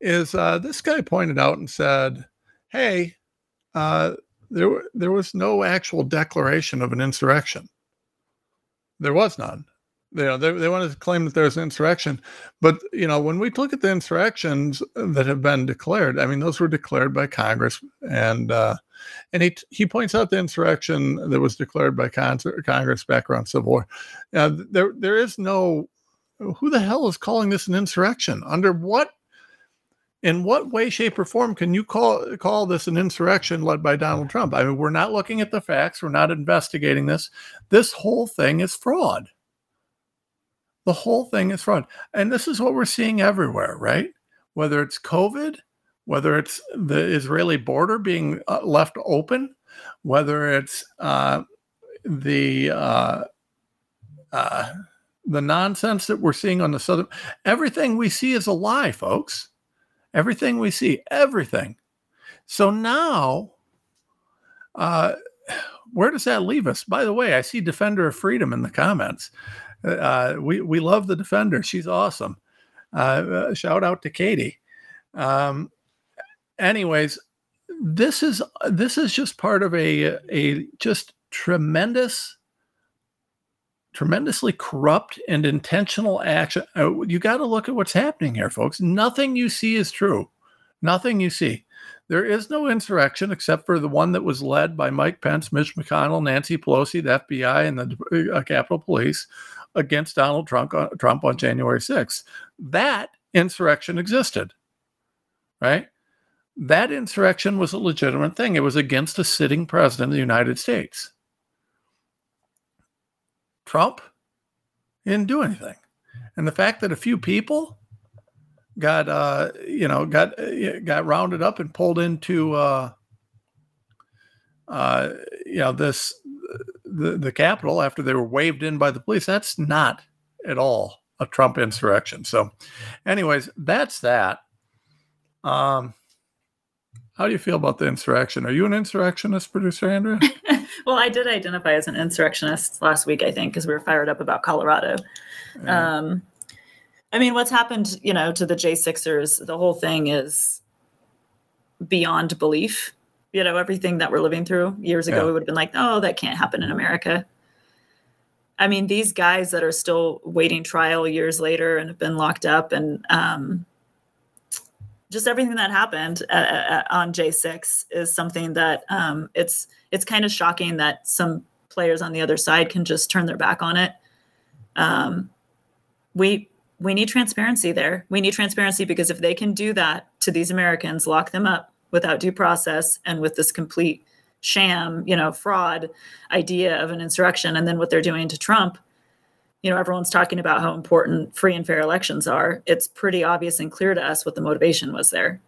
Speaker 1: is uh, this guy pointed out and said, "Hey, uh, there there was no actual declaration of an insurrection. There was none you know they, they want to claim that there's an insurrection. But you know when we look at the insurrections that have been declared i mean those were declared by congress and uh and he he points out the insurrection that was declared by con- congress back around civil war. Uh, there there is no who the hell is calling this an insurrection? Under what in what way shape or form can you call call this an insurrection led by donald trump? I mean we're not looking at the facts. We're not investigating this. This whole thing is fraud the whole thing is fraud. And this is what we're seeing everywhere, right? Whether it's COVID, whether it's the Israeli border being uh, left open, whether it's uh, the uh, uh, the nonsense that we're seeing on the southern, everything we see is a lie, folks. Everything we see, everything. So now, uh, where does that leave us? By the way, I see Defender of Freedom in the comments. Uh, we we love the defender. She's awesome. Uh, uh, shout out to Katie. Um, anyways, this is this is just part of a a just tremendous tremendously corrupt and intentional action. Uh, you got to look at what's happening here, folks. Nothing you see is true. Nothing you see. There is no insurrection except for the one that was led by Mike Pence, Mitch McConnell, Nancy Pelosi, the FBI, and the uh, Capitol Police against Donald Trump, uh, Trump on January 6th. That insurrection existed, right? That insurrection was a legitimate thing. It was against a sitting president of the United States. Trump didn't do anything. And the fact that a few people got uh you know got uh, got rounded up and pulled into uh uh you know this the, the Capitol after they were waved in by the police. That's not at all a Trump insurrection. So, anyways, that's that. Um, how do you feel about the insurrection? Are you an insurrectionist, producer Andrea?
Speaker 2: well, I did identify as an insurrectionist last week, I think, because we were fired up about Colorado. Yeah. Um, I mean, what's happened, you know, to the J6ers, the whole thing is beyond belief you know everything that we're living through years ago yeah. we would have been like oh that can't happen in america. I mean these guys that are still waiting trial years later and have been locked up and um, just everything that happened at, at, on j6 is something that um, it's it's kind of shocking that some players on the other side can just turn their back on it. Um, we we need transparency there. We need transparency because if they can do that to these americans lock them up without due process and with this complete sham, you know, fraud idea of an insurrection. And then what they're doing to Trump, you know, everyone's talking about how important free and fair elections are. It's pretty obvious and clear to us what the motivation was there.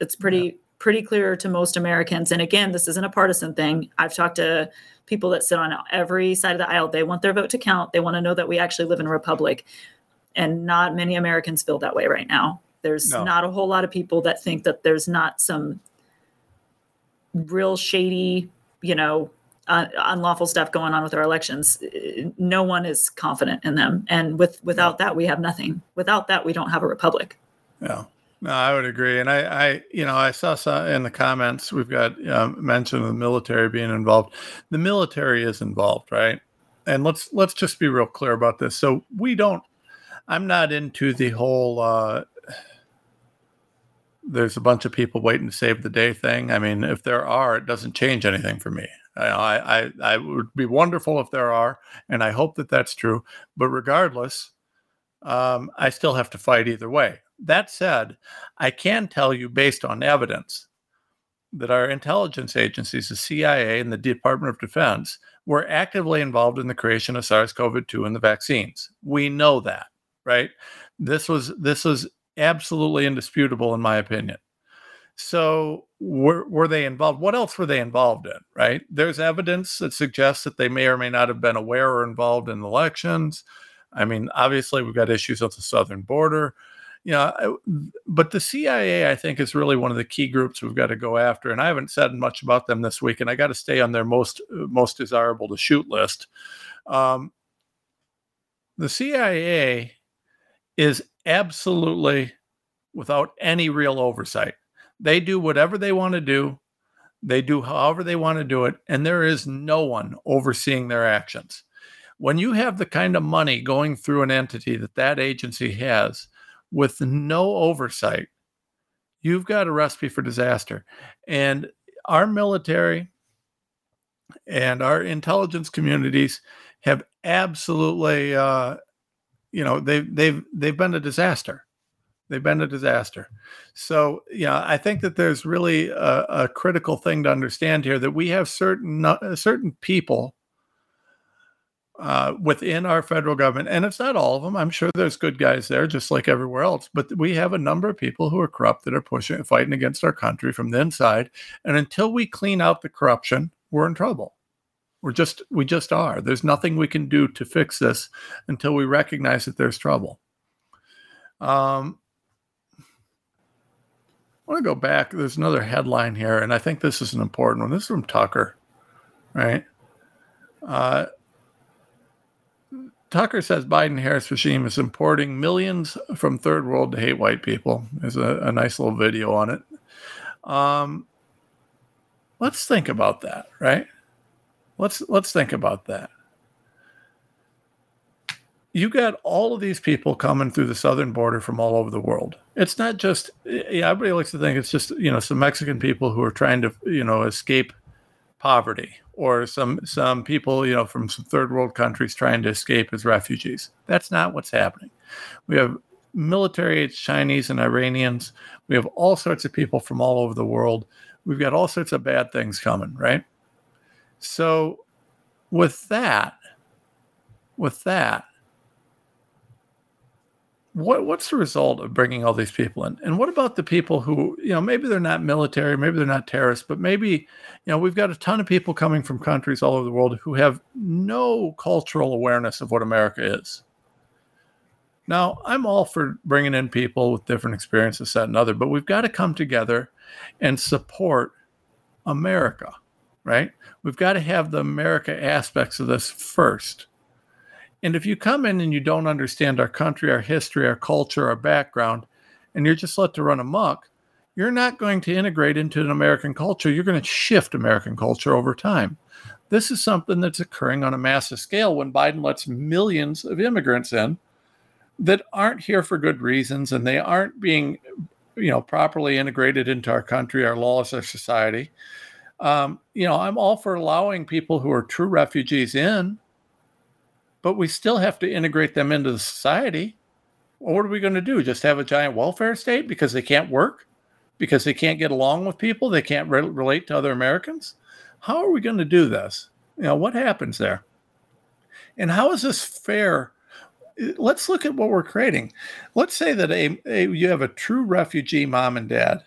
Speaker 2: It's pretty yeah. pretty clear to most Americans. And again, this isn't a partisan thing. I've talked to people that sit on every side of the aisle. They want their vote to count. They want to know that we actually live in a republic. And not many Americans feel that way right now. There's no. not a whole lot of people that think that there's not some real shady, you know, uh, unlawful stuff going on with our elections. No one is confident in them, and with without that, we have nothing. Without that, we don't have a republic.
Speaker 1: Yeah. No, I would agree, and I, I, you know, I saw some in the comments. We've got um, mention of the military being involved. The military is involved, right? And let's let's just be real clear about this. So we don't I'm not into the whole. Uh, there's a bunch of people waiting to save the day thing. I mean, if there are, it doesn't change anything for me. I, I, I would be wonderful if there are, and I hope that that's true. But regardless, um, I still have to fight either way. That said, I can tell you based on evidence that our intelligence agencies, the CIA and the Department of Defense, were actively involved in the creation of SARS-CoV-2 and the vaccines. We know that, right? This was this was absolutely indisputable in my opinion. So were, were they involved? What else were they involved in? Right? There's evidence that suggests that they may or may not have been aware or involved in elections. I mean, obviously, we've got issues at the southern border. You know, but the CIA, I think, is really one of the key groups we've got to go after. And I haven't said much about them this week, and I got to stay on their most most desirable to shoot list. Um, the CIA is absolutely without any real oversight they do whatever they want to do. They do however they want to do it. And there is no one overseeing their actions. When you have the kind of money going through an entity that that agency has with no oversight, you've got a recipe for disaster. And our military and our intelligence communities have absolutely, uh, you know, they've they've they've been a disaster. They've been a disaster. So, yeah, I think that there's really a, a critical thing to understand here that we have certain certain people uh, within our federal government, and it's not all of them. I'm sure there's good guys there, just like everywhere else. But we have a number of people who are corrupt that are pushing, and fighting against our country from the inside. And until we clean out the corruption, we're in trouble. We're just, we just are. There's nothing we can do to fix this until we recognize that there's trouble. Um, I want to go back. There's another headline here, and I think this is an important one. This is from Tucker, right? Uh, Tucker says Biden Harris regime is importing millions from third world to hate white people. There's a, a nice little video on it. Um, let's think about that, right? Let's let's think about that you got all of these people coming through the southern border from all over the world. It's not just yeah, everybody likes to think it's just you know some Mexican people who are trying to you know escape poverty or some some people you know from some third world countries trying to escape as refugees. That's not what's happening. We have military Chinese and Iranians. We have all sorts of people from all over the world. We've got all sorts of bad things coming, right? So with that, with that, what what's the result of bringing all these people in? And what about the people who, you know, maybe they're not military, maybe they're not terrorists, but maybe, you know, we've got a ton of people coming from countries all over the world who have no cultural awareness of what America is. Now, I'm all for bringing in people with different experiences, that and other, but we've got to come together and support America, right? We've got to have the America aspects of this first and if you come in and you don't understand our country, our history, our culture, our background, and you're just let to run amok, you're not going to integrate into an American culture. You're going to shift American culture over time. This is something that's occurring on a massive scale when Biden lets millions of immigrants in that aren't here for good reasons and they aren't being you know properly integrated into our country our laws our society um, you know i'm all for allowing people who are true refugees in but we still have to integrate them into the society. what are we going to do? Just have a giant welfare state because they can't work? Because they can't get along with people? They can't re- relate to other Americans? How are we going to do this? You know, what happens there? And how is this fair? Let's look at what we're creating. Let's say that a, a you have a true refugee mom and dad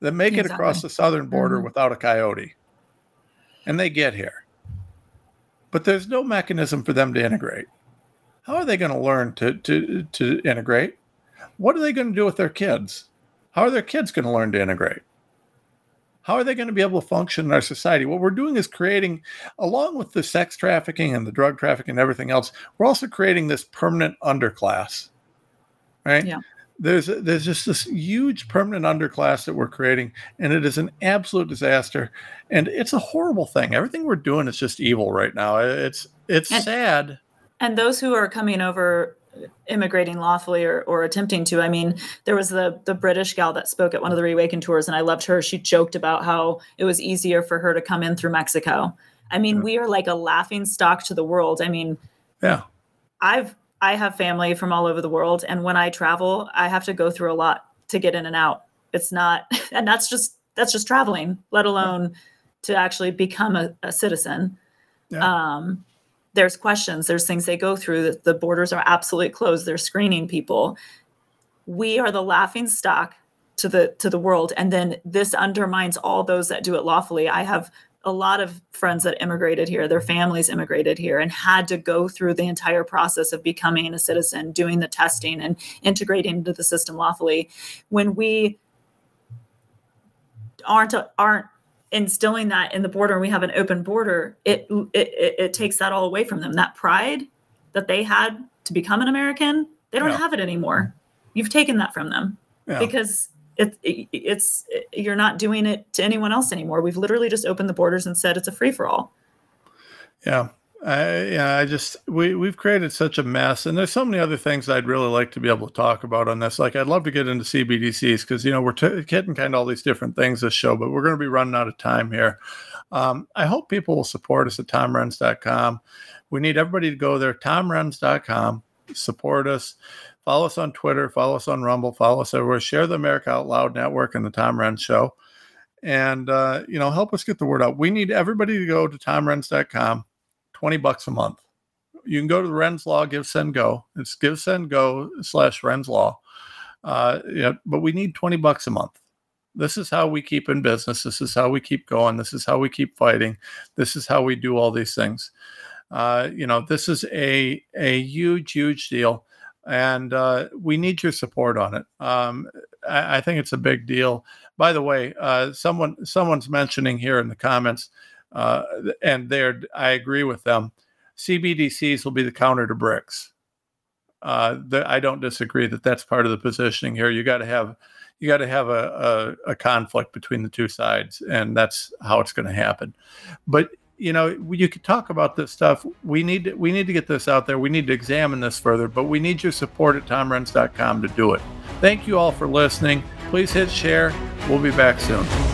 Speaker 1: that make exactly. it across the southern border mm-hmm. without a coyote. And they get here but there's no mechanism for them to integrate. How are they going to learn to, to, to integrate? What are they going to do with their kids? How are their kids going to learn to integrate? How are they going to be able to function in our society? What we're doing is creating, along with the sex trafficking and the drug trafficking and everything else, we're also creating this permanent underclass, right? Yeah there's there's just this huge permanent underclass that we're creating and it is an absolute disaster and it's a horrible thing everything we're doing is just evil right now it's it's
Speaker 2: and,
Speaker 1: sad
Speaker 2: and those who are coming over immigrating lawfully or, or attempting to. I mean, there was the the British gal that spoke at one of the Reawaken tours, and I loved her. She joked about how it was easier for her to come in through Mexico. I mean, yeah. we are like a laughing stock to the world. I mean,
Speaker 1: yeah,
Speaker 2: I've I have family from all over the world, and when I travel, I have to go through a lot to get in and out. It's not, and that's just that's just traveling, let alone to actually become a, a citizen. Yeah. Um, there's questions, there's things they go through. The, the borders are absolutely closed. They're screening people. We are the laughing stock to the to the world, and then this undermines all those that do it lawfully. I have a lot of friends that immigrated here, their families immigrated here and had to go through the entire process of becoming a citizen, doing the testing and integrating into the system lawfully. When we aren't aren't instilling that in the border and we have an open border, it, it it takes that all away from them. That pride that they had to become an American, they don't yeah. have it anymore. You've taken that from them yeah. because it, it, it's you're not doing it to anyone else anymore. We've literally just opened the borders and said it's a free for all.
Speaker 1: Yeah. I, yeah, I just we we've created such a mess, and there's so many other things I'd really like to be able to talk about on this. Like, I'd love to get into CBDCs because you know we're t- hitting kind of all these different things this show, but we're going to be running out of time here. Um, I hope people will support us at TomRenz.com. We need everybody to go there, TomRenz.com, support us. Follow us on Twitter, follow us on Rumble, follow us everywhere. Share the America Out Loud Network and the Tom Renz Show, and uh, you know help us get the word out. We need everybody to go to TomRenz.com 20 bucks a month. You can go to the Renz Law GiveSendGo. It's GiveSendGo slash Renz Law. Uh, yeah, but we need 20 bucks a month. This is how we keep in business. This is how we keep going. This is how we keep fighting. This is how we do all these things. Uh, you know, this is a a huge, huge deal, and uh, we need your support on it. Um, I, I, think it's a big deal. By the way, uh, someone someone's mentioning here in the comments uh, and there, I agree with them. CBDCs will be the counter to BRICS. Uh, the, I don't disagree that that's part of the positioning here. You got to have you got to have a, a, a, conflict between the two sides, and that's how it's going to happen. But you know, you could talk about this stuff. We need to, we need to get this out there. We need to examine this further, but we need your support at tomrenz.com to do it. Thank you all for listening. Please hit share. We'll be back soon.